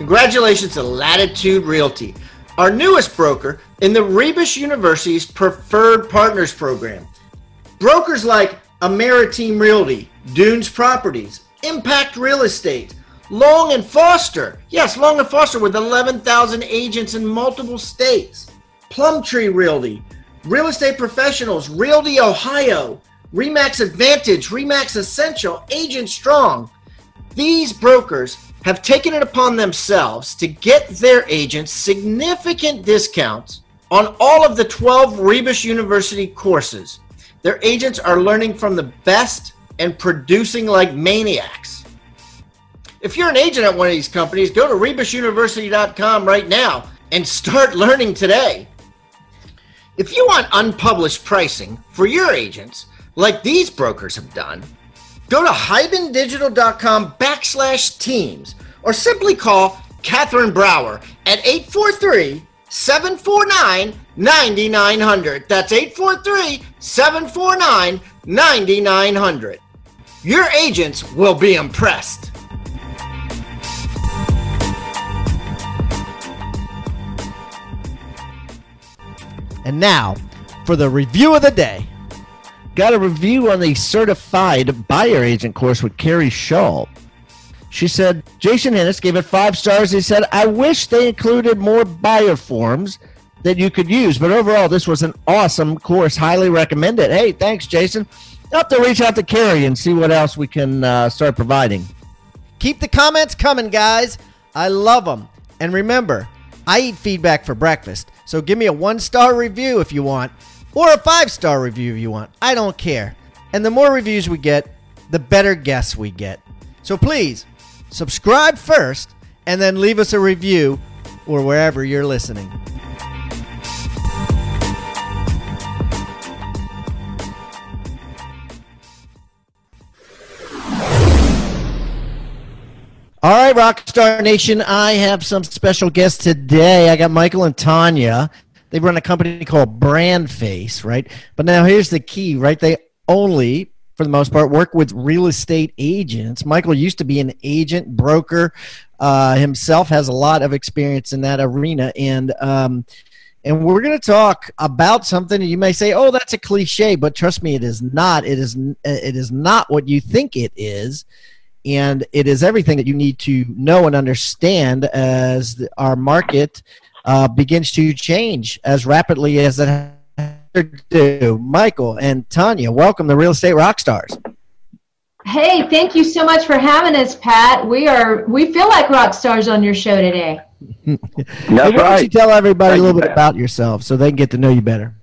Congratulations to Latitude Realty, our newest broker in the Rebus University's Preferred Partners Program. Brokers like Ameriteam Realty, Dunes Properties, Impact Real Estate, Long and Foster. Yes, Long and Foster with 11,000 agents in multiple states. Plumtree Realty, Real Estate Professionals, Realty Ohio, Remax Advantage, Remax Essential, Agent Strong. These brokers have taken it upon themselves to get their agents significant discounts on all of the 12 Rebus University courses. Their agents are learning from the best and producing like maniacs. If you're an agent at one of these companies, go to rebusuniversity.com right now and start learning today. If you want unpublished pricing for your agents, like these brokers have done, Go to hibandigital.com backslash teams or simply call Catherine Brower at 843 749 9900. That's 843 749 9900. Your agents will be impressed. And now for the review of the day got a review on the certified buyer agent course with Carrie Shaw. She said, Jason Hennis gave it five stars. He said, I wish they included more buyer forms that you could use, but overall, this was an awesome course. Highly recommended. Hey, thanks, Jason. I'll have to reach out to Carrie and see what else we can uh, start providing. Keep the comments coming, guys. I love them. And remember, I eat feedback for breakfast, so give me a one star review if you want or a five star review if you want. I don't care. And the more reviews we get, the better guests we get. So please subscribe first and then leave us a review or wherever you're listening. All right, Rockstar Nation, I have some special guests today. I got Michael and Tanya. They run a company called Brand Face, right? But now here's the key, right? They only, for the most part, work with real estate agents. Michael used to be an agent broker uh, himself, has a lot of experience in that arena, and um, and we're going to talk about something you may say, "Oh, that's a cliche," but trust me, it is not. It is it is not what you think it is and it is everything that you need to know and understand as our market uh, begins to change as rapidly as it do. Michael and Tanya, welcome to Real Estate Rockstars. Hey, thank you so much for having us, Pat. We are we feel like rock stars on your show today. That's hey, why don't you tell everybody thank a little bit about yourself so they can get to know you better?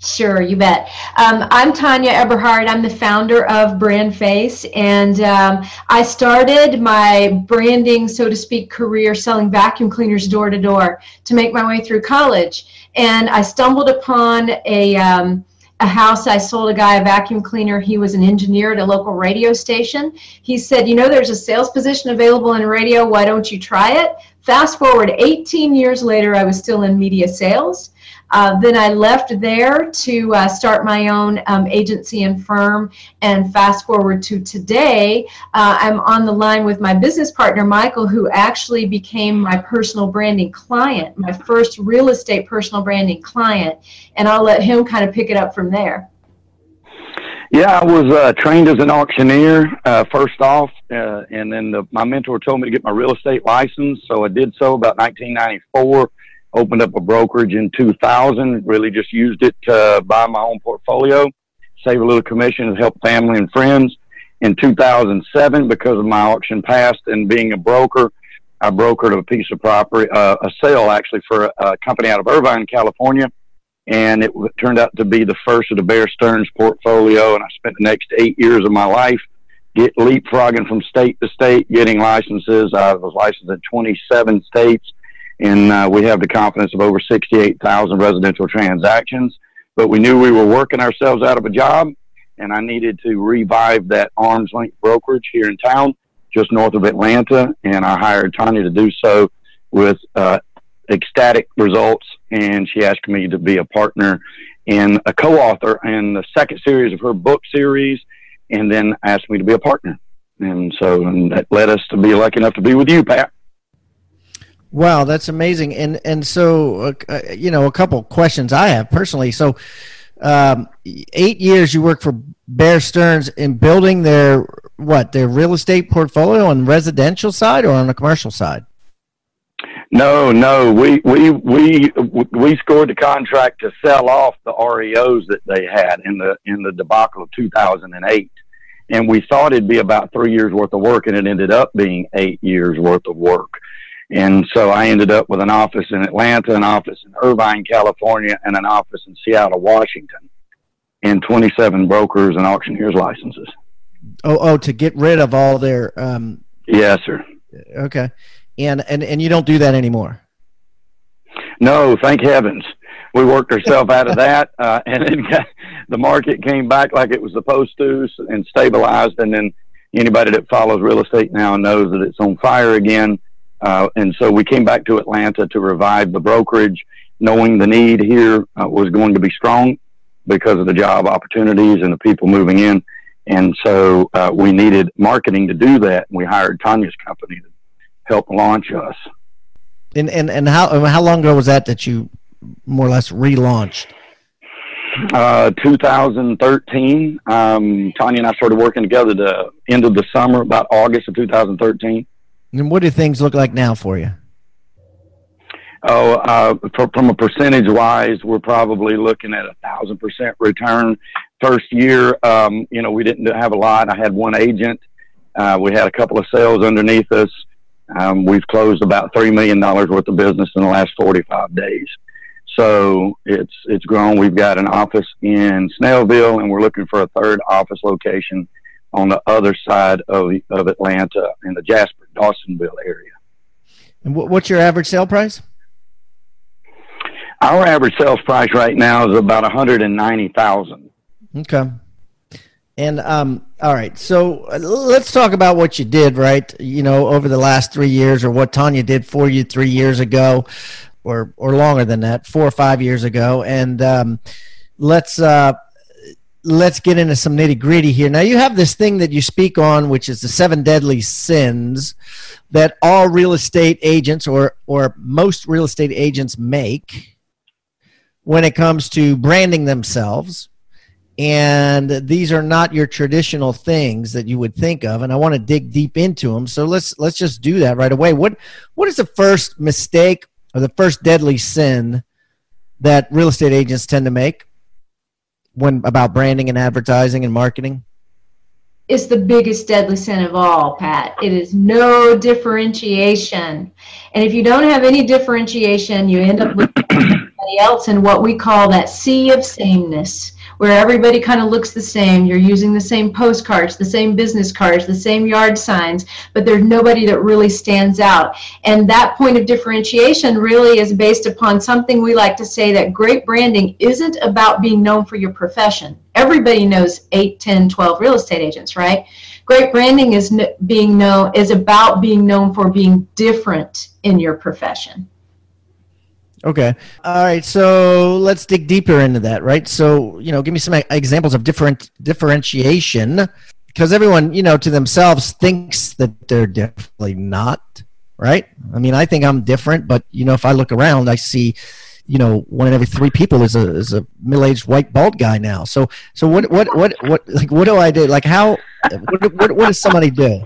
Sure, you bet. Um, I'm Tanya Eberhard. I'm the founder of Brand Face, and um, I started my branding, so to speak, career selling vacuum cleaners door to door to make my way through college. And I stumbled upon a um, a house. I sold a guy a vacuum cleaner. He was an engineer at a local radio station. He said, "You know, there's a sales position available in radio. Why don't you try it?" Fast forward 18 years later, I was still in media sales. Uh, then I left there to uh, start my own um, agency and firm. And fast forward to today, uh, I'm on the line with my business partner, Michael, who actually became my personal branding client, my first real estate personal branding client. And I'll let him kind of pick it up from there. Yeah, I was uh, trained as an auctioneer uh, first off, uh, and then the, my mentor told me to get my real estate license, so I did so about 1994 opened up a brokerage in 2000, really just used it to buy my own portfolio, save a little commission and help family and friends. In 2007, because of my auction past and being a broker, I brokered a piece of property, uh, a sale actually for a company out of Irvine, California. And it turned out to be the first of the Bear Stearns portfolio. And I spent the next eight years of my life get leapfrogging from state to state, getting licenses. I was licensed in 27 states, and uh, we have the confidence of over 68,000 residential transactions. But we knew we were working ourselves out of a job, and I needed to revive that arm's length brokerage here in town, just north of Atlanta. And I hired Tanya to do so with uh, ecstatic results. And she asked me to be a partner and a co-author in the second series of her book series, and then asked me to be a partner. And so and that led us to be lucky enough to be with you, Pat. Wow, that's amazing. And and so uh, uh you know, a couple questions I have personally. So, um, eight years you worked for Bear Stearns in building their what their real estate portfolio on residential side or on the commercial side. No, no, we we we we scored the contract to sell off the REOs that they had in the in the debacle of 2008, and we thought it'd be about three years worth of work, and it ended up being eight years worth of work. And so I ended up with an office in Atlanta, an office in Irvine, California, and an office in Seattle, Washington, and 27 brokers and auctioneers licenses. Oh, oh, to get rid of all their. Um, yes, sir. Okay and and and you don't do that anymore. No, thank heavens. We worked ourselves out of that, uh, and then the market came back like it was supposed to and stabilized. And then anybody that follows real estate now knows that it's on fire again. Uh, and so we came back to Atlanta to revive the brokerage, knowing the need here uh, was going to be strong because of the job opportunities and the people moving in. And so uh, we needed marketing to do that. And we hired Tanya's company to help launch us. And and and how how long ago was that that you more or less relaunched? Uh, 2013. Um, Tanya and I started working together the end of the summer, about August of 2013. And what do things look like now for you? Oh, uh, for, from a percentage wise, we're probably looking at a thousand percent return. First year, um, you know, we didn't have a lot. I had one agent. Uh, we had a couple of sales underneath us. Um, we've closed about three million dollars worth of business in the last 45 days. So it's it's grown. We've got an office in Snellville, and we're looking for a third office location on the other side of of Atlanta in the Jasper Dawsonville area. And what's your average sale price? Our average sales price right now is about 190,000. Okay. And um, all right, so let's talk about what you did, right? You know, over the last three years, or what Tanya did for you three years ago, or or longer than that, four or five years ago. And um, let's uh, let's get into some nitty gritty here. Now, you have this thing that you speak on, which is the seven deadly sins that all real estate agents, or or most real estate agents, make when it comes to branding themselves. And these are not your traditional things that you would think of and i want to dig deep into them so let's let's just do that right away. What what is the first mistake or the first deadly sin that real estate agents tend to make when about branding and advertising and marketing It's the biggest deadly sin of all, Pat. It is no differentiation. And if you don't have any differentiation, you end up with somebody else in what we call that sea of sameness where everybody kind of looks the same. You're using the same postcards, the same business cards, the same yard signs, but there's nobody that really stands out. And that point of differentiation really is based upon something we like to say that great branding isn't about being known for your profession. Everybody knows 8, 10, 12 real estate agents, right? Great branding is being known is about being known for being different in your profession. Okay. All right. So let's dig deeper into that, right? So, you know, give me some examples of different differentiation because everyone, you know, to themselves thinks that they're definitely not, right? I mean, I think I'm different, but you know, if I look around, I see, you know, one in every three people is a is a middle-aged white bald guy now. So, so what what what what like what do I do? Like how what what, what does somebody do?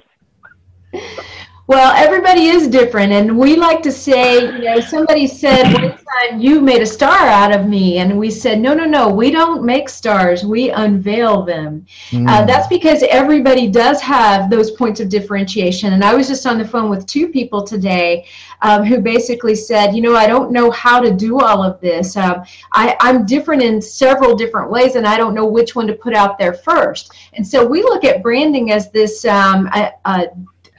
Well, everybody is different, and we like to say, you know, somebody said one time, "You made a star out of me," and we said, "No, no, no, we don't make stars; we unveil them." Mm. Uh, that's because everybody does have those points of differentiation. And I was just on the phone with two people today um, who basically said, "You know, I don't know how to do all of this. Um, I, I'm different in several different ways, and I don't know which one to put out there first. And so we look at branding as this um, a, a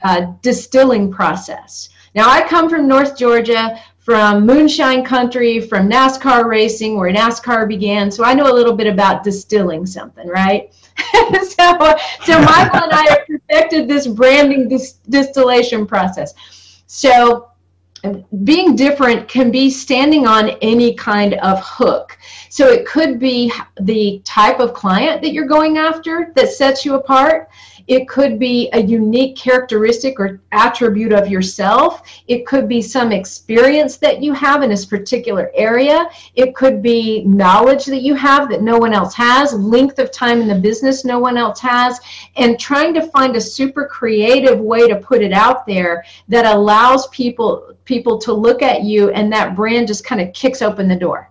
uh, distilling process. Now, I come from North Georgia, from moonshine country, from NASCAR racing, where NASCAR began, so I know a little bit about distilling something, right? so, so Michael and I have perfected this branding dis- distillation process. So, being different can be standing on any kind of hook. So it could be the type of client that you're going after that sets you apart. It could be a unique characteristic or attribute of yourself. It could be some experience that you have in this particular area. It could be knowledge that you have that no one else has, length of time in the business no one else has, and trying to find a super creative way to put it out there that allows people people to look at you and that brand just kind of kicks open the door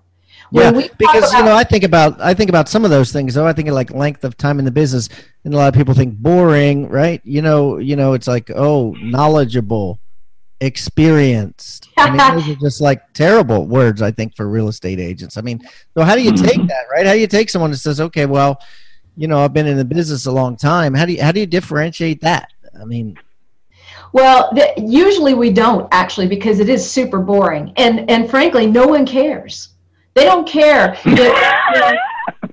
yeah, because about, you know, I think about I think about some of those things. Though I think of like length of time in the business, and a lot of people think boring, right? You know, you know, it's like oh, knowledgeable, experienced. I mean, those are just like terrible words. I think for real estate agents. I mean, so how do you take hmm. that, right? How do you take someone that says, okay, well, you know, I've been in the business a long time. How do you how do you differentiate that? I mean. Well, the, usually we don't actually because it is super boring, and and frankly, no one cares. They don't care. The,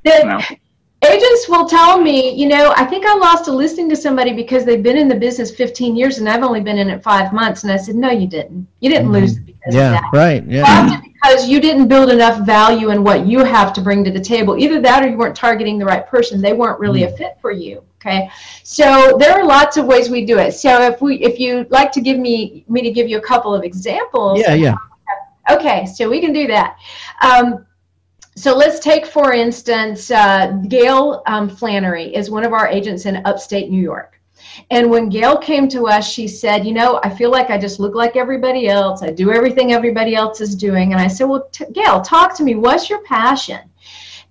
the, no. Agents will tell me, you know, I think I lost a listing to somebody because they've been in the business 15 years and I've only been in it five months. And I said, no, you didn't. You didn't mm-hmm. lose because yeah, of that. right. Yeah. Because you didn't build enough value in what you have to bring to the table. Either that or you weren't targeting the right person. They weren't really mm-hmm. a fit for you. Okay. So there are lots of ways we do it. So if we, if you'd like to give me, me to give you a couple of examples. Yeah, yeah. Okay, so we can do that. Um, so let's take, for instance, uh, Gail um, Flannery is one of our agents in upstate New York. And when Gail came to us, she said, You know, I feel like I just look like everybody else. I do everything everybody else is doing. And I said, Well, t- Gail, talk to me. What's your passion?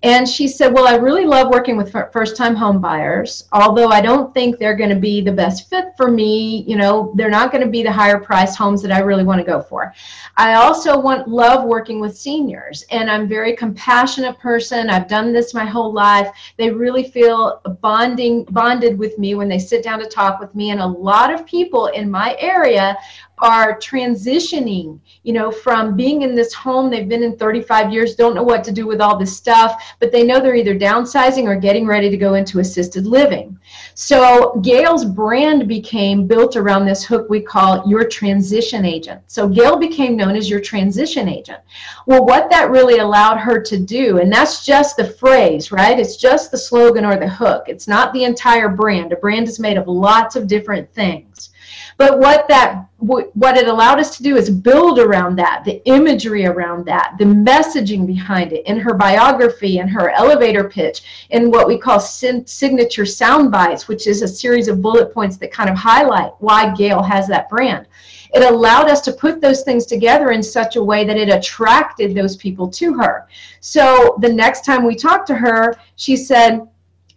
And she said, Well, I really love working with first time home buyers, although I don't think they're going to be the best fit for me. You know, they're not going to be the higher priced homes that I really want to go for. I also want love working with seniors, and I'm a very compassionate person. I've done this my whole life. They really feel bonding bonded with me when they sit down to talk with me. And a lot of people in my area are transitioning, you know, from being in this home they've been in 35 years, don't know what to do with all this stuff, but they know they're either downsizing or getting ready to go into assisted living. So Gail's brand became built around this hook we call your transition agent. So Gail became known as your transition agent. Well, what that really allowed her to do, and that's just the phrase, right? It's just the slogan or the hook. It's not the entire brand. A brand is made of lots of different things. But what that what it allowed us to do is build around that, the imagery around that, the messaging behind it in her biography and her elevator pitch, in what we call signature sound bites, which is a series of bullet points that kind of highlight why Gail has that brand. It allowed us to put those things together in such a way that it attracted those people to her. So the next time we talked to her, she said,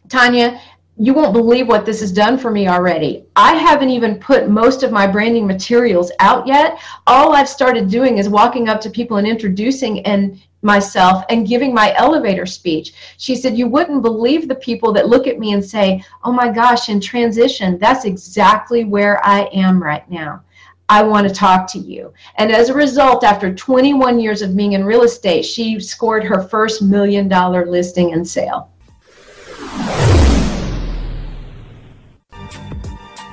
Tanya, you won't believe what this has done for me already. I haven't even put most of my branding materials out yet. All I've started doing is walking up to people and introducing and myself and giving my elevator speech. She said, You wouldn't believe the people that look at me and say, Oh my gosh, in transition, that's exactly where I am right now. I want to talk to you. And as a result, after 21 years of being in real estate, she scored her first million dollar listing and sale.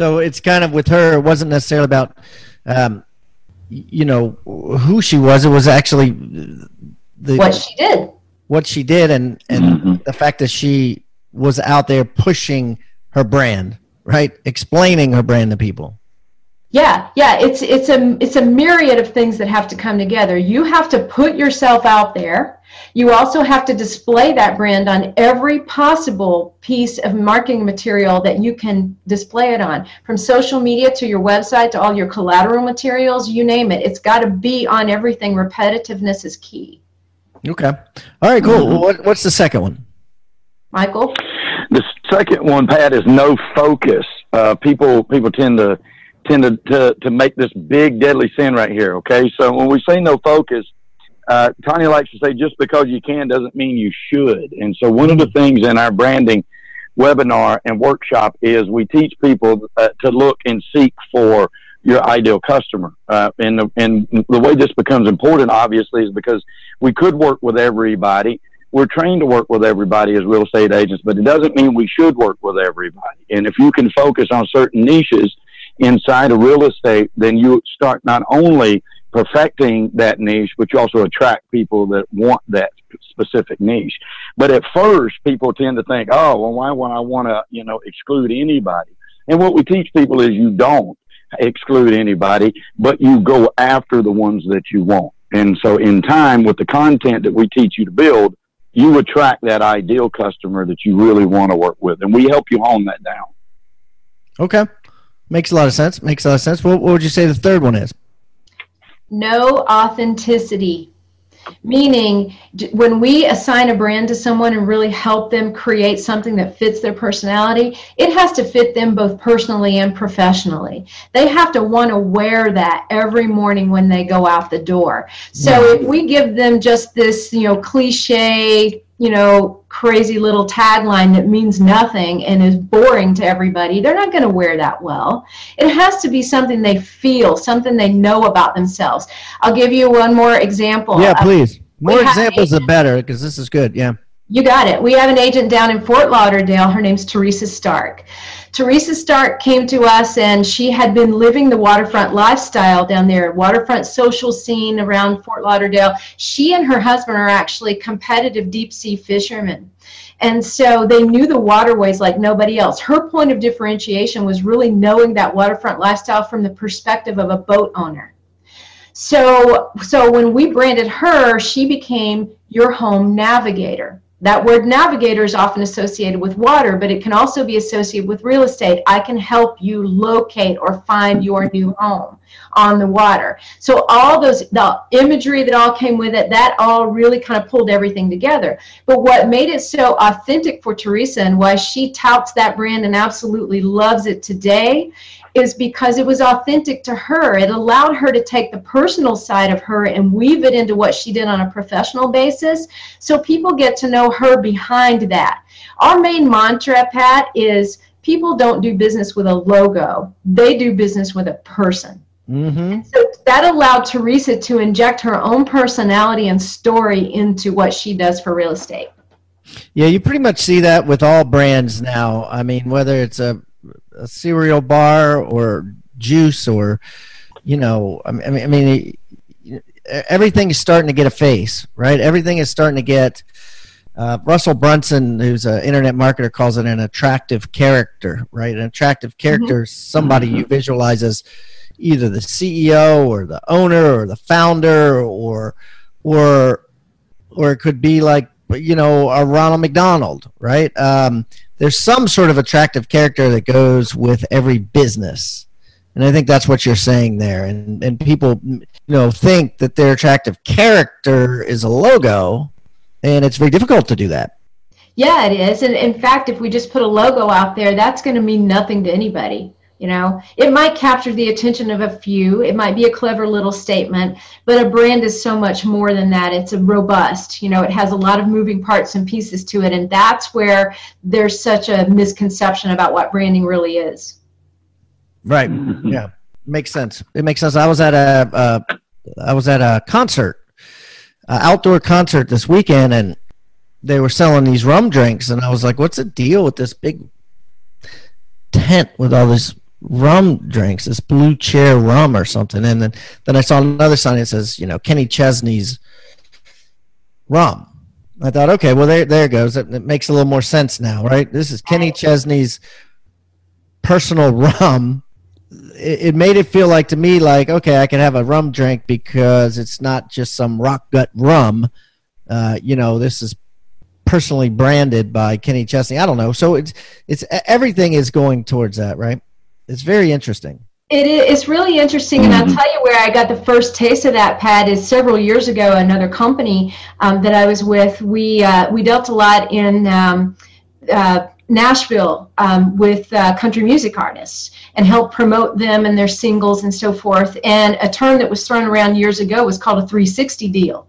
So it's kind of with her. It wasn't necessarily about, um, you know, who she was. It was actually the what she did. What she did, and and mm-hmm. the fact that she was out there pushing her brand, right, explaining her brand to people. Yeah, yeah, it's it's a it's a myriad of things that have to come together. You have to put yourself out there. You also have to display that brand on every possible piece of marketing material that you can display it on, from social media to your website to all your collateral materials, you name it. It's got to be on everything. Repetitiveness is key. Okay. All right, cool. Well, what, what's the second one? Michael? The second one, Pat, is no focus. Uh, people people tend to tend to, to, to make this big deadly sin right here. Okay, so when we say no focus, uh, Tanya likes to say just because you can doesn't mean you should. And so one of the things in our branding webinar and workshop is we teach people uh, to look and seek for your ideal customer. Uh, and, the, and the way this becomes important, obviously, is because we could work with everybody. We're trained to work with everybody as real estate agents, but it doesn't mean we should work with everybody. And if you can focus on certain niches, inside of real estate, then you start not only perfecting that niche, but you also attract people that want that specific niche. But at first, people tend to think, oh, well, why would I want to, you know, exclude anybody? And what we teach people is you don't exclude anybody, but you go after the ones that you want. And so in time, with the content that we teach you to build, you attract that ideal customer that you really want to work with. And we help you hone that down. Okay. Makes a lot of sense. Makes a lot of sense. What, what would you say the third one is? No authenticity. Meaning, when we assign a brand to someone and really help them create something that fits their personality, it has to fit them both personally and professionally. They have to want to wear that every morning when they go out the door. So yeah. if we give them just this, you know, cliche you know, crazy little tagline that means nothing and is boring to everybody, they're not going to wear that well. It has to be something they feel, something they know about themselves. I'll give you one more example. Yeah, please. More examples, the better, because this is good. Yeah. You got it. We have an agent down in Fort Lauderdale. Her name's Teresa Stark. Teresa Stark came to us and she had been living the waterfront lifestyle down there, waterfront social scene around Fort Lauderdale. She and her husband are actually competitive deep sea fishermen. And so they knew the waterways like nobody else. Her point of differentiation was really knowing that waterfront lifestyle from the perspective of a boat owner. So, so when we branded her, she became your home navigator. That word navigator is often associated with water, but it can also be associated with real estate. I can help you locate or find your new home on the water. So all those the imagery that all came with it, that all really kind of pulled everything together. But what made it so authentic for Teresa and why she touts that brand and absolutely loves it today is because it was authentic to her. It allowed her to take the personal side of her and weave it into what she did on a professional basis. So people get to know her behind that. Our main mantra, Pat, is people don't do business with a logo, they do business with a person. Mm-hmm. So that allowed Teresa to inject her own personality and story into what she does for real estate. Yeah, you pretty much see that with all brands now. I mean, whether it's a a cereal bar or juice or you know i mean, I mean everything is starting to get a face right? Everything is starting to get uh, russell brunson who's an internet marketer calls it an attractive character right? An attractive character mm-hmm. somebody you visualize as either the ceo or the owner or the founder or or or it could be like you know a ronald mcdonald right? Um, there's some sort of attractive character that goes with every business And I think that's what you're saying there. And and people you know think that their attractive character is a logo, and it's very difficult to do that. Yeah, it is. And in fact, if we just put a logo out there, that's going to mean nothing to anybody. You know, it might capture the attention of a few. It might be a clever little statement, but a brand is so much more than that. It's a robust, you know, it has a lot of moving parts and pieces to it. And that's where there's such a misconception about what branding really is. Right. Yeah. Makes sense. It makes sense. I was at a, uh, I was at a concert, uh, outdoor concert this weekend, and they were selling these rum drinks, and I was like, "What's the deal with this big tent with all this rum drinks, this blue chair rum or something. And then, then I saw another sign that says, you know, Kenny Chesney's rum. I thought, okay, well, there, there goes. It, it makes a little more sense now, right? This is Kenny Chesney's personal rum. It, it made it feel like to me, like, okay, I can have a rum drink because it's not just some rock gut rum. Uh, you know, this is personally branded by Kenny Chesney. I don't know. So it's it's everything is going towards that, right? It's very interesting. It is. It's really interesting, and I'll mm-hmm. tell you where I got the first taste of that. Pat is several years ago. Another company um, that I was with, we uh, we dealt a lot in um, uh, Nashville um, with uh, country music artists and helped promote them and their singles and so forth. And a term that was thrown around years ago was called a 360 deal.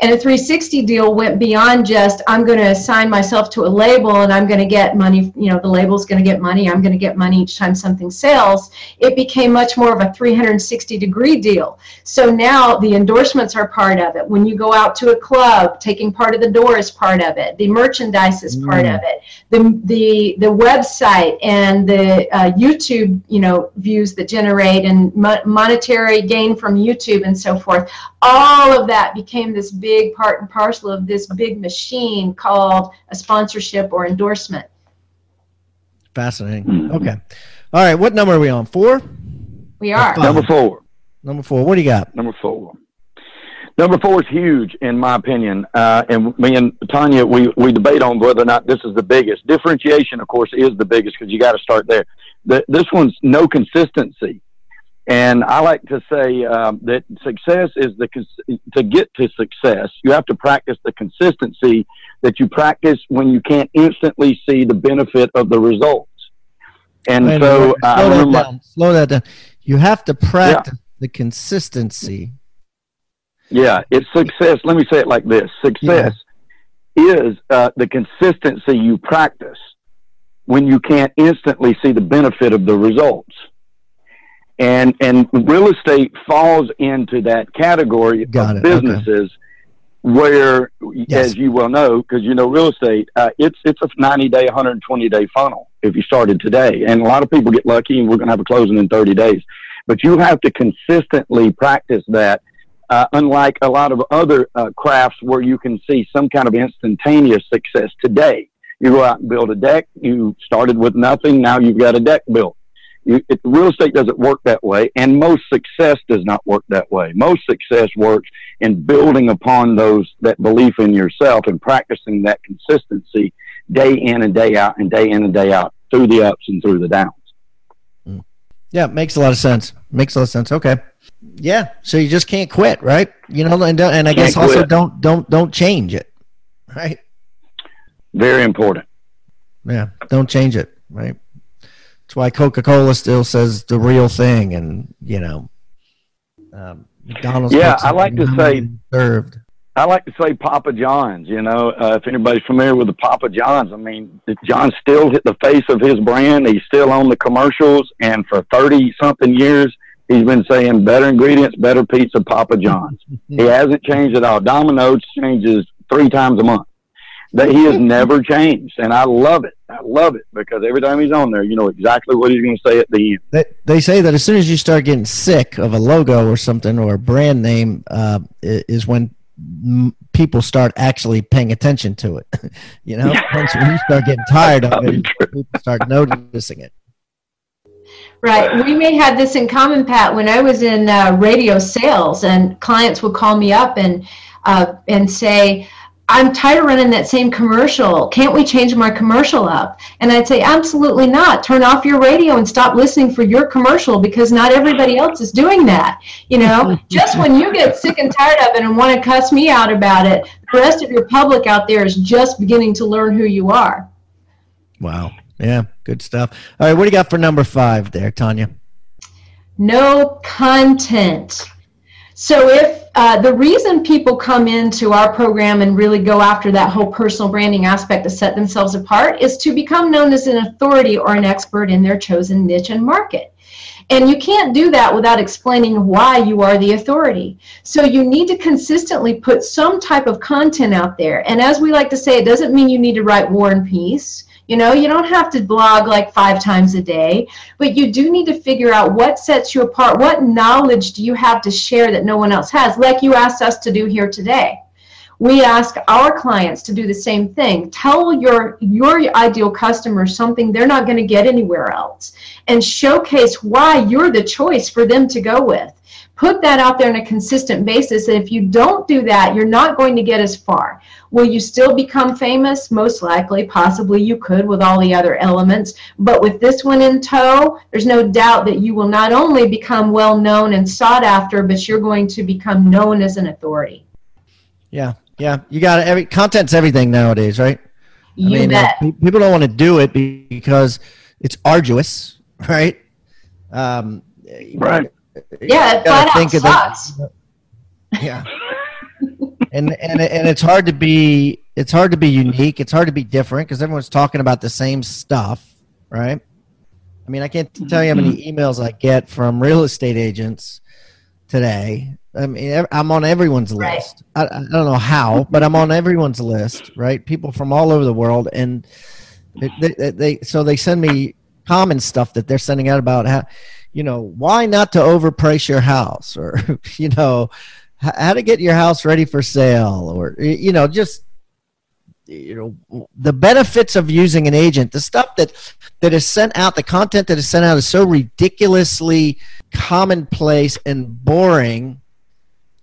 And a 360 deal went beyond just I'm going to assign myself to a label and I'm going to get money. You know, the label's going to get money. I'm going to get money each time something sells. It became much more of a 360 degree deal. So now the endorsements are part of it. When you go out to a club, taking part of the door is part of it. The merchandise is part mm. of it. The the the website and the uh, YouTube you know views that generate and mo- monetary gain from YouTube and so forth. All of that became this big big part and parcel of this big machine called a sponsorship or endorsement. Fascinating. Hmm. Okay. All right. What number are we on? Four? We are. Number four. Number four. What do you got? Number four. Number four is huge, in my opinion. Uh, and me and Tanya, we, we debate on whether or not this is the biggest. Differentiation, of course, is the biggest because you got to start there. The, this one's no consistency. And I like to say um, that success is the to get to success. You have to practice the consistency that you practice when you can't instantly see the benefit of the results. And Wait so, uh, slow, that down. slow that down. You have to practice yeah. the consistency. Yeah, it's success. Let me say it like this: success yeah. is uh, the consistency you practice when you can't instantly see the benefit of the results and and real estate falls into that category Got of it. businesses okay. where, yes. as you well know, because you know real estate, uh, it's it's a ninety day, one hundred and twenty day funnel if you started today, and a lot of people get lucky, and we're going to have a closing in thirty days, but you have to consistently practice that. Uh, unlike a lot of other uh, crafts where you can see some kind of instantaneous success today, you go out and build a deck. You started with nothing. Now you've got a deck built you, it, real estate doesn't work that way, and most success does not work that way. Most success works in building upon those that belief in yourself and practicing that consistency day in and day out, and day in and day out through the ups and through the downs. Mm. Yeah, makes a lot of sense. Makes a lot of sense. Okay. Yeah, so you just can't quit, right? You know, and and I can't guess also quit. don't don't don't change it, right? Very important. Yeah, don't change it, right? That's why Coca Cola still says the real thing, and you know, um, McDonald's. Yeah, I like to say served. I like to say Papa John's. You know, uh, if anybody's familiar with the Papa John's, I mean, John still hit the face of his brand. He's still on the commercials, and for thirty something years, he's been saying better ingredients, better pizza, Papa John's. he hasn't changed at all. Domino's changes three times a month that he has never changed, and I love it. I love it because every time he's on there, you know exactly what he's going to say at the end. They, they say that as soon as you start getting sick of a logo or something or a brand name, uh, is when people start actually paying attention to it. you know, once when you start getting tired of it, people start noticing it. Right. We may have this in common, Pat. When I was in uh, radio sales, and clients would call me up and uh, and say, I'm tired of running that same commercial. Can't we change my commercial up? And I'd say, absolutely not. Turn off your radio and stop listening for your commercial because not everybody else is doing that. You know, just when you get sick and tired of it and want to cuss me out about it, the rest of your public out there is just beginning to learn who you are. Wow. Yeah, good stuff. All right, what do you got for number five there, Tanya? No content. So if uh, the reason people come into our program and really go after that whole personal branding aspect to set themselves apart is to become known as an authority or an expert in their chosen niche and market. And you can't do that without explaining why you are the authority. So you need to consistently put some type of content out there. And as we like to say, it doesn't mean you need to write War and Peace. You know, you don't have to blog like five times a day, but you do need to figure out what sets you apart. What knowledge do you have to share that no one else has, like you asked us to do here today? We ask our clients to do the same thing. Tell your your ideal customer something they're not going to get anywhere else and showcase why you're the choice for them to go with put that out there on a consistent basis. And if you don't do that, you're not going to get as far. Will you still become famous? Most likely, possibly you could with all the other elements. But with this one in tow, there's no doubt that you will not only become well known and sought after, but you're going to become known as an authority. Yeah, yeah. You got every content's everything nowadays, right? You I mean, bet. Uh, people don't want to do it because it's arduous, right? Um, right yeah, it flat out sucks. The, yeah. and and and it's hard to be it's hard to be unique. It's hard to be different because everyone's talking about the same stuff, right? I mean, I can't tell you how many mm-hmm. emails I get from real estate agents today. I mean, I'm on everyone's list. Right. I, I, don't know how, but I'm on everyone's list, right? People from all over the world, and they, they, they so they send me common stuff that they're sending out about how you know, why not to overprice your house or, you know, how to get your house ready for sale or, you know, just, you know, the benefits of using an agent, the stuff that, that is sent out, the content that is sent out is so ridiculously commonplace and boring.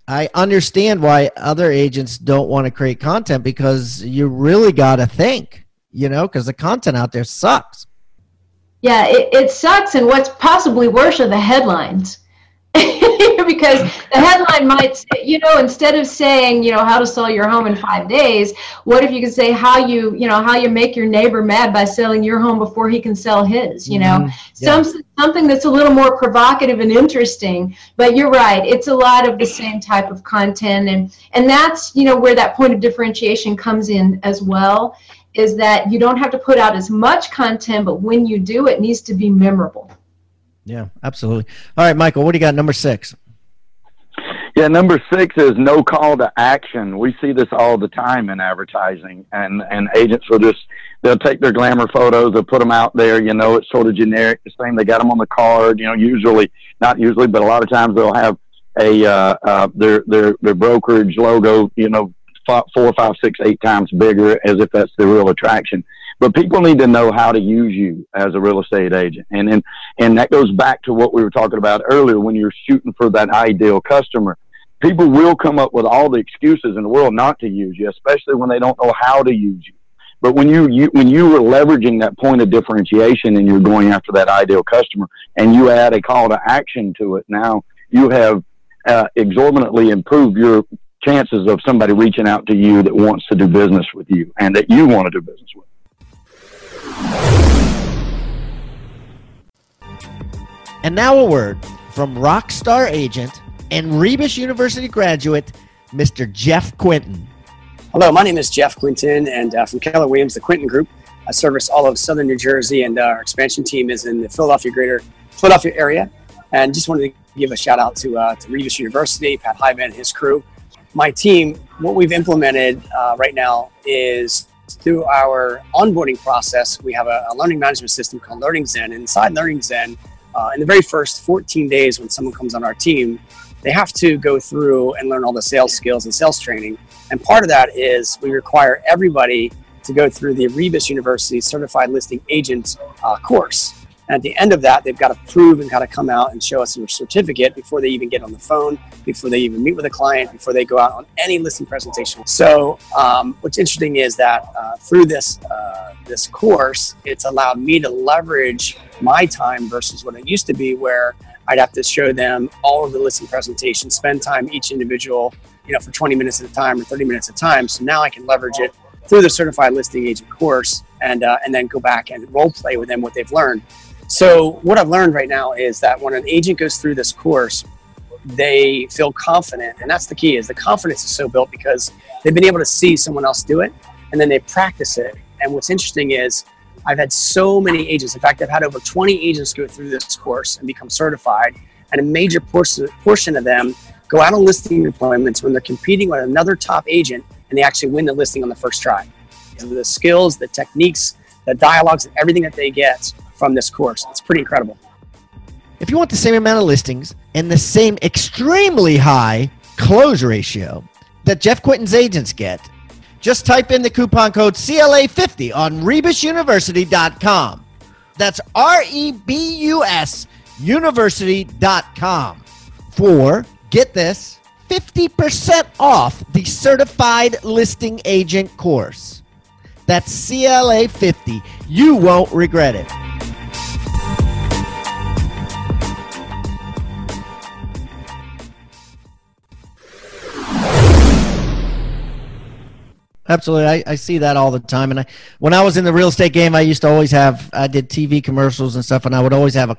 I understand why other agents don't want to create content because you really got to think, you know, because the content out there sucks. Yeah, it, it sucks. And what's possibly worse are the headlines. because the headline might say, you know, instead of saying, you know, how to sell your home in five days, what if you could say how you, you know, how you make your neighbor mad by selling your home before he can sell his, you know, mm-hmm. yeah. some something that's a little more provocative and interesting. But you're right, it's a lot of the same type of content, and and that's you know where that point of differentiation comes in as well is that you don't have to put out as much content, but when you do, it needs to be memorable. Yeah, absolutely. All right, Michael, what do you got? Number six. Yeah, number six is no call to action. We see this all the time in advertising, and and agents will just they'll take their glamour photos, they'll put them out there. You know, it's sort of generic, the same. They got them on the card. You know, usually not usually, but a lot of times they'll have a uh, uh, their their their brokerage logo. You know, four, five, six, eight times bigger as if that's the real attraction. But people need to know how to use you as a real estate agent. And, and, and that goes back to what we were talking about earlier when you're shooting for that ideal customer. People will come up with all the excuses in the world not to use you, especially when they don't know how to use you. But when you, you when you are leveraging that point of differentiation and you're going after that ideal customer and you add a call to action to it, now you have uh, exorbitantly improved your chances of somebody reaching out to you that wants to do business with you and that you want to do business with. And now a word from Rockstar agent and Rebus University graduate, Mr. Jeff Quinton. Hello, my name is Jeff Quinton, and uh, from Keller Williams, the Quinton Group. I service all of southern New Jersey, and uh, our expansion team is in the Philadelphia greater Philadelphia area. And just wanted to give a shout out to, uh, to Rebus University, Pat Hiban and his crew my team, what we've implemented uh, right now is through our onboarding process, we have a, a learning management system called Learning Zen. inside Learning Zen, uh, in the very first 14 days when someone comes on our team, they have to go through and learn all the sales skills and sales training. And part of that is we require everybody to go through the Rebus University Certified Listing Agent uh, course. And at the end of that, they've got to prove and got to come out and show us a certificate before they even get on the phone, before they even meet with a client, before they go out on any listing presentation. So, um, what's interesting is that uh, through this uh, this course, it's allowed me to leverage my time versus what it used to be, where I'd have to show them all of the listing presentations, spend time each individual, you know, for 20 minutes at a time or 30 minutes at a time. So now I can leverage it through the certified listing agent course and uh, and then go back and role play with them what they've learned. So what I've learned right now is that when an agent goes through this course, they feel confident, and that's the key. Is the confidence is so built because they've been able to see someone else do it, and then they practice it. And what's interesting is I've had so many agents. In fact, I've had over 20 agents go through this course and become certified, and a major portion of them go out on listing appointments when they're competing with another top agent, and they actually win the listing on the first try. The skills, the techniques, the dialogues, and everything that they get from this course. It's pretty incredible. If you want the same amount of listings and the same extremely high close ratio that Jeff Quinton's agents get, just type in the coupon code CLA50 on rebusuniversity.com. That's R E B U S university.com for, get this, 50% off the certified listing agent course. That's CLA 50. You won't regret it. Absolutely, I, I see that all the time. And I, when I was in the real estate game, I used to always have I did TV commercials and stuff, and I would always have a,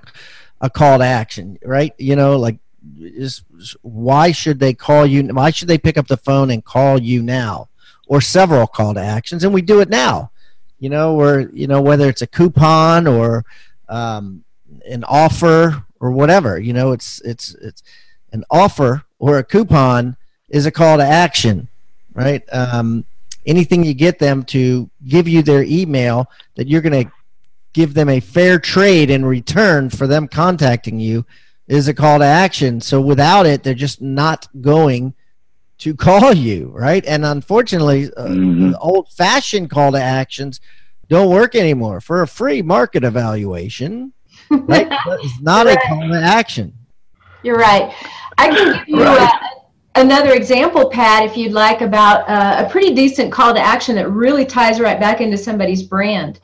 a call to action, right? You know, like is why should they call you? Why should they pick up the phone and call you now, or several call to actions? And we do it now. You know, or you know whether it's a coupon or um, an offer or whatever. You know, it's it's it's an offer or a coupon is a call to action, right? Um, anything you get them to give you their email that you're going to give them a fair trade in return for them contacting you is a call to action. So without it, they're just not going to call you, right? And unfortunately, uh, mm-hmm. old fashioned call to actions don't work anymore. For a free market evaluation, right? it's not a call to action. You're right. I can give you right. Another example, Pat, if you'd like, about uh, a pretty decent call to action that really ties right back into somebody's brand.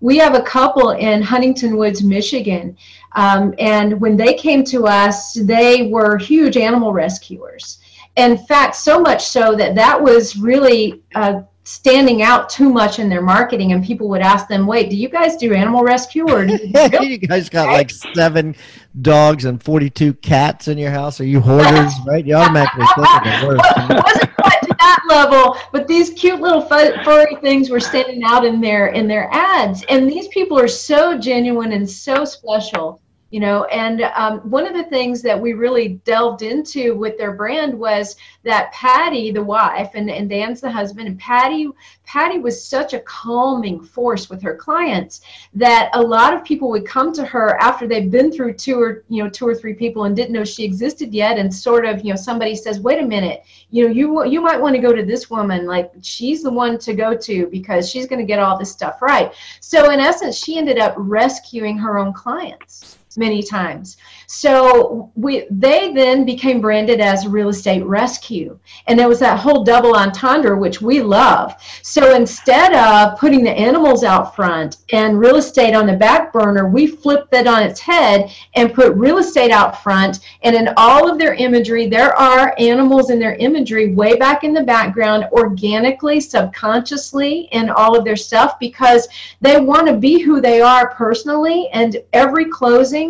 We have a couple in Huntington Woods, Michigan, um, and when they came to us, they were huge animal rescuers. In fact, so much so that that was really uh, standing out too much in their marketing, and people would ask them, "Wait, do you guys do animal rescue, or do you, you guys got like seven dogs and forty-two cats in your house? Are you hoarders? right? You automatically think of the worst. it wasn't quite to that level, but these cute little furry things were standing out in their in their ads, and these people are so genuine and so special you know and um, one of the things that we really delved into with their brand was that patty the wife and, and dan's the husband and patty patty was such a calming force with her clients that a lot of people would come to her after they've been through two or you know two or three people and didn't know she existed yet and sort of you know somebody says wait a minute. You know you you might want to go to this woman. Like she's the one to go to because she's going to get all this stuff right. So in essence she ended up rescuing her own clients many times. So we they then became branded as real estate rescue. And there was that whole double entendre, which we love. So instead of putting the animals out front and real estate on the back burner, we flipped that on its head and put real estate out front. And in all of their imagery, there are animals in their imagery way back in the background, organically, subconsciously in all of their stuff because they want to be who they are personally. And every closing,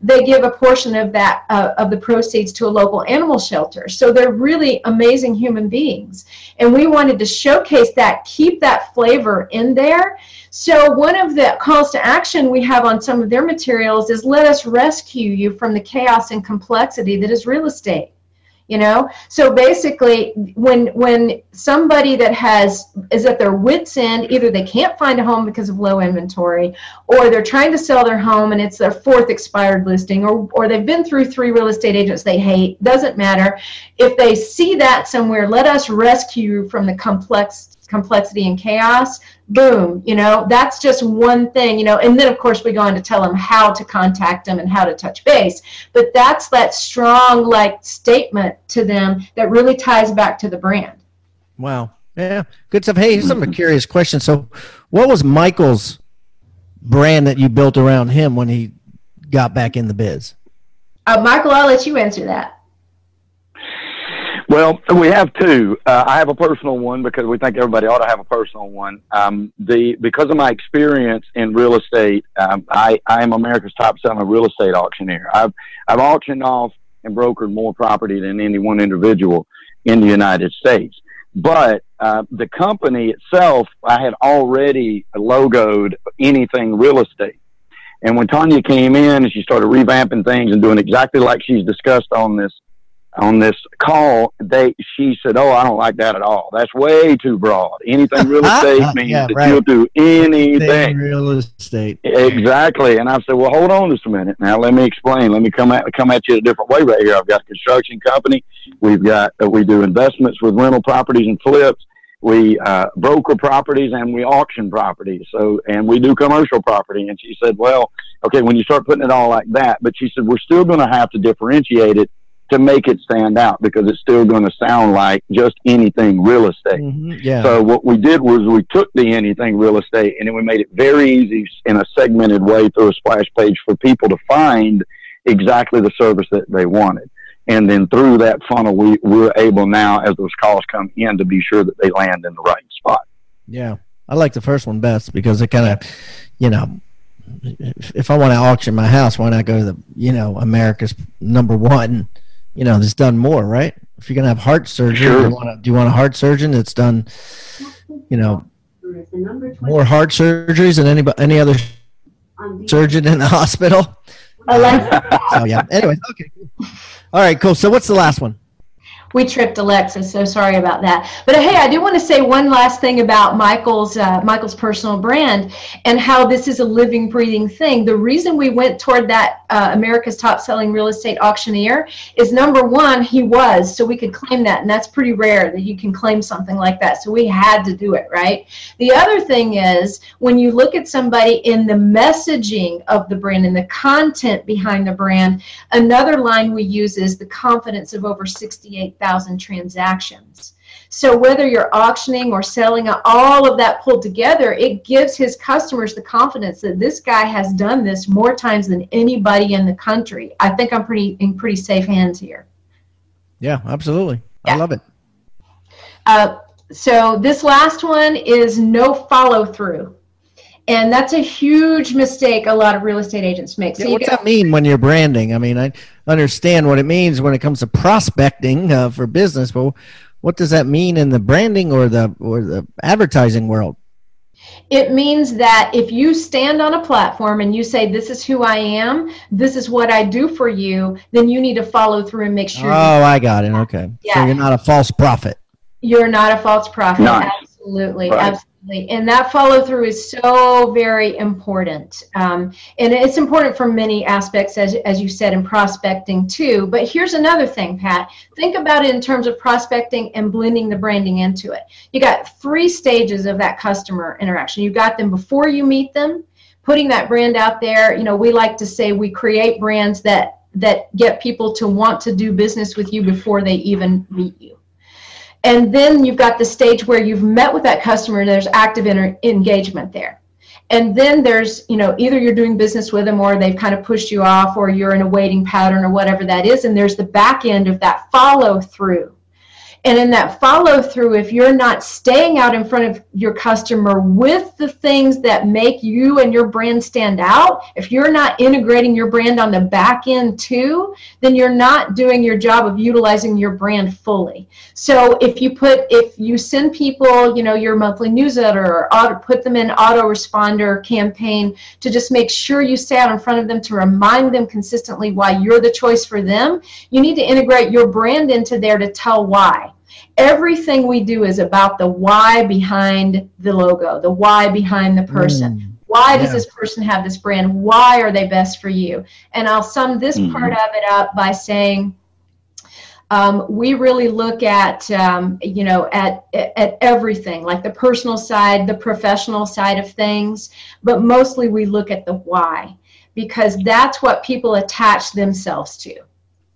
they give a portion of that uh, of the proceeds to a local animal shelter. So they're really amazing human beings, and we wanted to showcase that, keep that flavor in there. So one of the calls to action we have on some of their materials is let us rescue you from the chaos and complexity that is real estate you know? So basically when when somebody that has is at their wits end either they can't find a home because of low inventory or they're trying to sell their home and it's their fourth expired listing or or they've been through three real estate agents they hate doesn't matter. If they see that somewhere let us rescue from the complex complexity and chaos boom you know that's just one thing you know and then of course we go on to tell them how to contact them and how to touch base but that's that strong like statement to them that really ties back to the brand. Wow. Yeah good stuff. Hey here's some curious question. So what was michael's brand that you built around him when he got back in the biz? Uh, michael i'll let you answer that well, we have two. Uh, I have a personal one because we think everybody ought to have a personal one. Um, the because of my experience in real estate, um, I, I am America's top selling real estate auctioneer. I've I've auctioned off and brokered more property than any one individual in the United States. But uh, the company itself, I had already logoed anything real estate. And when Tanya came in and she started revamping things and doing exactly like she's discussed on this on this call, they she said, "Oh, I don't like that at all. That's way too broad. Anything real estate means yeah, that right. you'll do anything real estate." Exactly. And I said, "Well, hold on just a minute. Now, let me explain. Let me come at come at you a different way right here. I've got a construction company. We've got uh, we do investments with rental properties and flips." we uh, broker properties and we auction properties. So, and we do commercial property. And she said, well, okay, when you start putting it all like that, but she said, we're still going to have to differentiate it to make it stand out because it's still going to sound like just anything real estate. Mm-hmm, yeah. So what we did was we took the anything real estate and then we made it very easy in a segmented way through a splash page for people to find exactly the service that they wanted. And then through that funnel, we, we're able now, as those calls come in, to be sure that they land in the right spot. Yeah. I like the first one best because it kind of, you know, if I want to auction my house, why not go to the, you know, America's number one you know, that's done more, right? If you're gonna have heart surgery, sure. do, you want a, do you want a heart surgeon that's done, you know, more heart surgeries than any any other surgeon in the hospital? Alexa. so yeah. Anyway, okay. All right, cool. So what's the last one? we tripped Alexa, so sorry about that. But hey, I do want to say one last thing about Michael's uh, Michael's personal brand and how this is a living, breathing thing. The reason we went toward that uh, America's top selling real estate auctioneer is number one, he was, so we could claim that, and that's pretty rare that you can claim something like that. So we had to do it, right? The other thing is when you look at somebody in the messaging of the brand and the content behind the brand, another line we use is the confidence of over 68,000 transactions. So whether you're auctioning or selling all of that pulled together, it gives his customers the confidence that this guy has done this more times than anybody in the country. I think I'm pretty in pretty safe hands here. Yeah, absolutely. Yeah. I love it. Uh, so this last one is no follow through. And that's a huge mistake a lot of real estate agents make. So yeah, does that mean when you're branding? I mean, I understand what it means when it comes to prospecting uh, for business, but what does that mean in the branding or the or the advertising world? It means that if you stand on a platform and you say, This is who I am, this is what I do for you, then you need to follow through and make sure. Oh, I got it. Okay. Yeah. So you're not a false prophet. You're not a false prophet. Nice. Absolutely. Right. Absolutely. And that follow through is so very important. Um, and it's important for many aspects, as, as you said, in prospecting too. But here's another thing, Pat. Think about it in terms of prospecting and blending the branding into it. You got three stages of that customer interaction. You got them before you meet them, putting that brand out there. You know, we like to say we create brands that that get people to want to do business with you before they even meet you and then you've got the stage where you've met with that customer and there's active inter- engagement there. And then there's you know either you're doing business with them or they've kind of pushed you off or you're in a waiting pattern or whatever that is. And there's the back end of that follow through and in that follow through, if you're not staying out in front of your customer with the things that make you and your brand stand out, if you're not integrating your brand on the back end too, then you're not doing your job of utilizing your brand fully. So if you put, if you send people, you know, your monthly newsletter or auto, put them in autoresponder campaign to just make sure you stay out in front of them to remind them consistently why you're the choice for them, you need to integrate your brand into there to tell why everything we do is about the why behind the logo, the why behind the person. Mm. Why does this person have this brand? Why are they best for you? And I'll sum this mm. part of it up by saying Um, we really look at um, you know at at everything, like the personal side, the professional side of things, but mostly we look at the why because that's what people attach themselves to.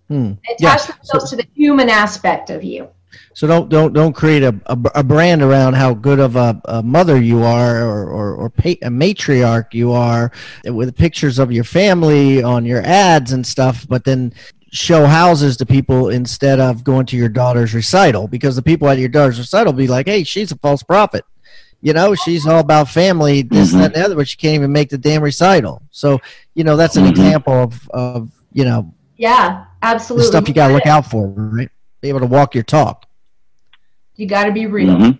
Hmm. They Yeah. attach themselves to the human aspect of you. So don't don't don't create a, a, a brand around how good of a, a mother you are or or, or pa- a matriarch you are with pictures of your family on your ads and stuff, but then show houses to people instead of going to your daughter's recital because the people at your daughter's recital will be like, hey, she's a false prophet. You know, she's all about family, this, Mhm. that, and the other, but she can't even make the damn recital. So, you know, that's an Mhm. example of, of, you know, Yeah, the absolutely. stuff you got to look out for, right? Be able to walk your talk. You got to be real. Mhm.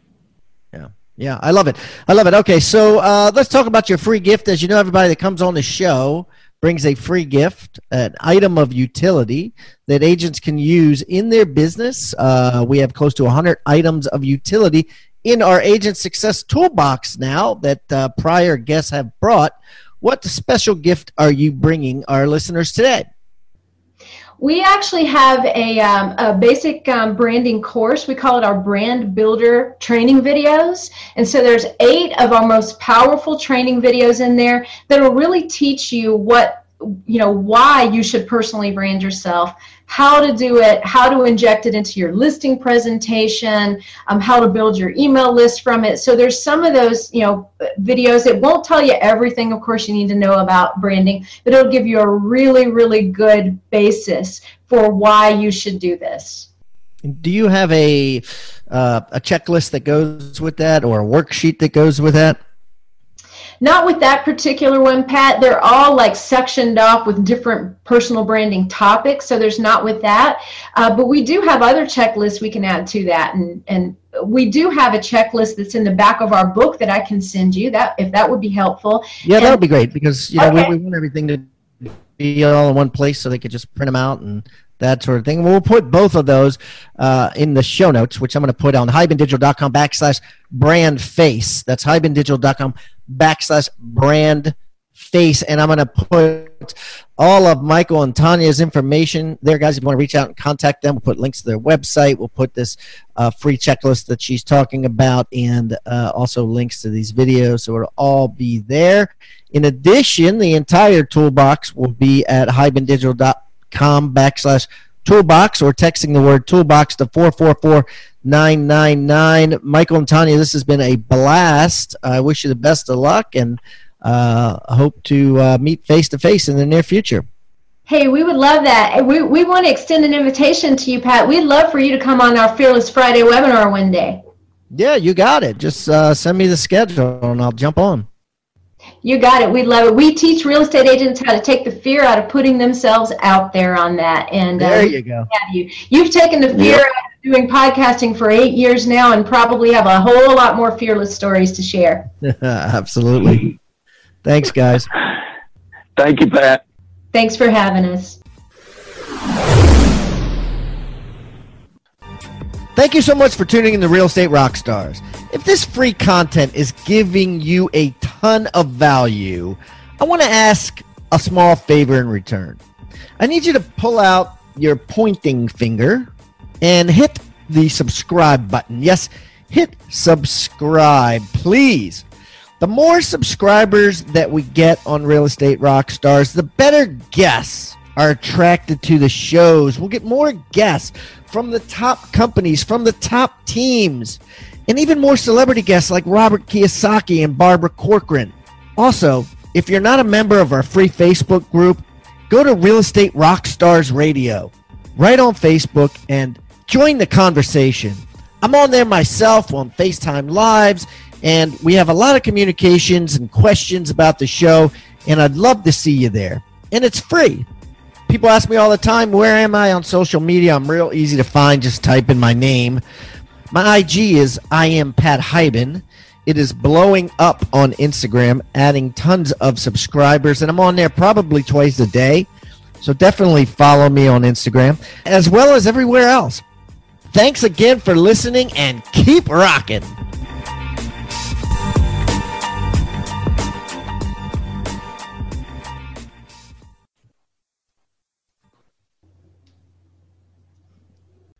Yeah, I love it. I love it. Okay, so uh, let's talk about your free gift. As you know, everybody that comes on the show brings a free gift, an item of utility that agents can use in their business. Uh, we have close to 100 items of utility in our agent success toolbox now that uh, prior guests have brought. What special gift are you bringing our listeners today? We actually have a, um, a basic um, branding course. We call it our brand builder training videos. And so there's eight of our most powerful training videos in there that will really teach you what, you know, why you should personally brand yourself, how to do it, how to inject it into your listing presentation, um, how to build your email list from it. So there's some of those, you know, videos. It won't tell you everything, of course, you need to know about branding, but it'll give you a really, really good basis for why you should do this. Do you have a uh, a checklist that goes with that, or a worksheet that goes with that? Not with that particular one, Pat. They're all like sectioned off with different personal branding topics. So there's not with that. Uh, but we do have other checklists we can add to that. And, and we do have a checklist that's in the back of our book that I can send you that if that would be helpful. Yeah, that would be great because you know Okay. we, we want everything to be all in one place so they could just print them out and that sort of thing. We'll put both of those uh, in the show notes, which I'm going to put on hibandigital.com backslash brand face. That's hibandigital.com backslash brand face. And I'm going to put all of Michael and Tanya's information there, guys. If you want to reach out and contact them, we'll put links to their website. We'll put this uh, free checklist that she's talking about and uh, also links to these videos. So it'll all be there. In addition, the entire toolbox will be at hibandigital.com backslash toolbox or texting the word toolbox to 444999. Michael and Tanya, this has been a blast. I wish you the best of luck and uh, hope to uh, meet face to face in the near future. Hey, we would love that. We, we want to extend an invitation to you, Pat. We'd love for you to come on our Fearless Friday webinar one day. Yeah, you got it. Just uh, send me the schedule and I'll jump on. You got it. We love it. We teach real estate agents how to take the fear out of putting themselves out there on that. And uh, There you go. have you. You've taken the fear Yep. out of doing podcasting for eight years now and probably have a whole lot more fearless stories to share. Absolutely. Thanks, guys. Thank you, Pat. Thanks for having us. Thank you so much for tuning in to Real Estate Rockstars. If this free content is giving you a ton of value, I want to ask a small favor in return. I need you to pull out your pointing finger and hit the subscribe button. Yes, hit subscribe, please. The more subscribers that we get on Real Estate Rockstars, the better guests are attracted to the shows. We'll get more guests from the top companies, from the top teams, and even more celebrity guests like Robert Kiyosaki and Barbara Corcoran. Also, if you're not a member of our free Facebook group, go to Real Estate Rockstars Radio right on Facebook and join the conversation. I'm on there myself on FaceTime Lives, and we have a lot of communications and questions about the show, and I'd love to see you there. And it's free. People ask me all the time, where am I on social media? I'm real easy to find. Just type in my name. My IG is I am Pat Hiban. It is blowing up on Instagram, adding tons of subscribers, and I'm on there probably twice a day. So definitely follow me on Instagram as well as everywhere else. Thanks again for listening and keep rocking.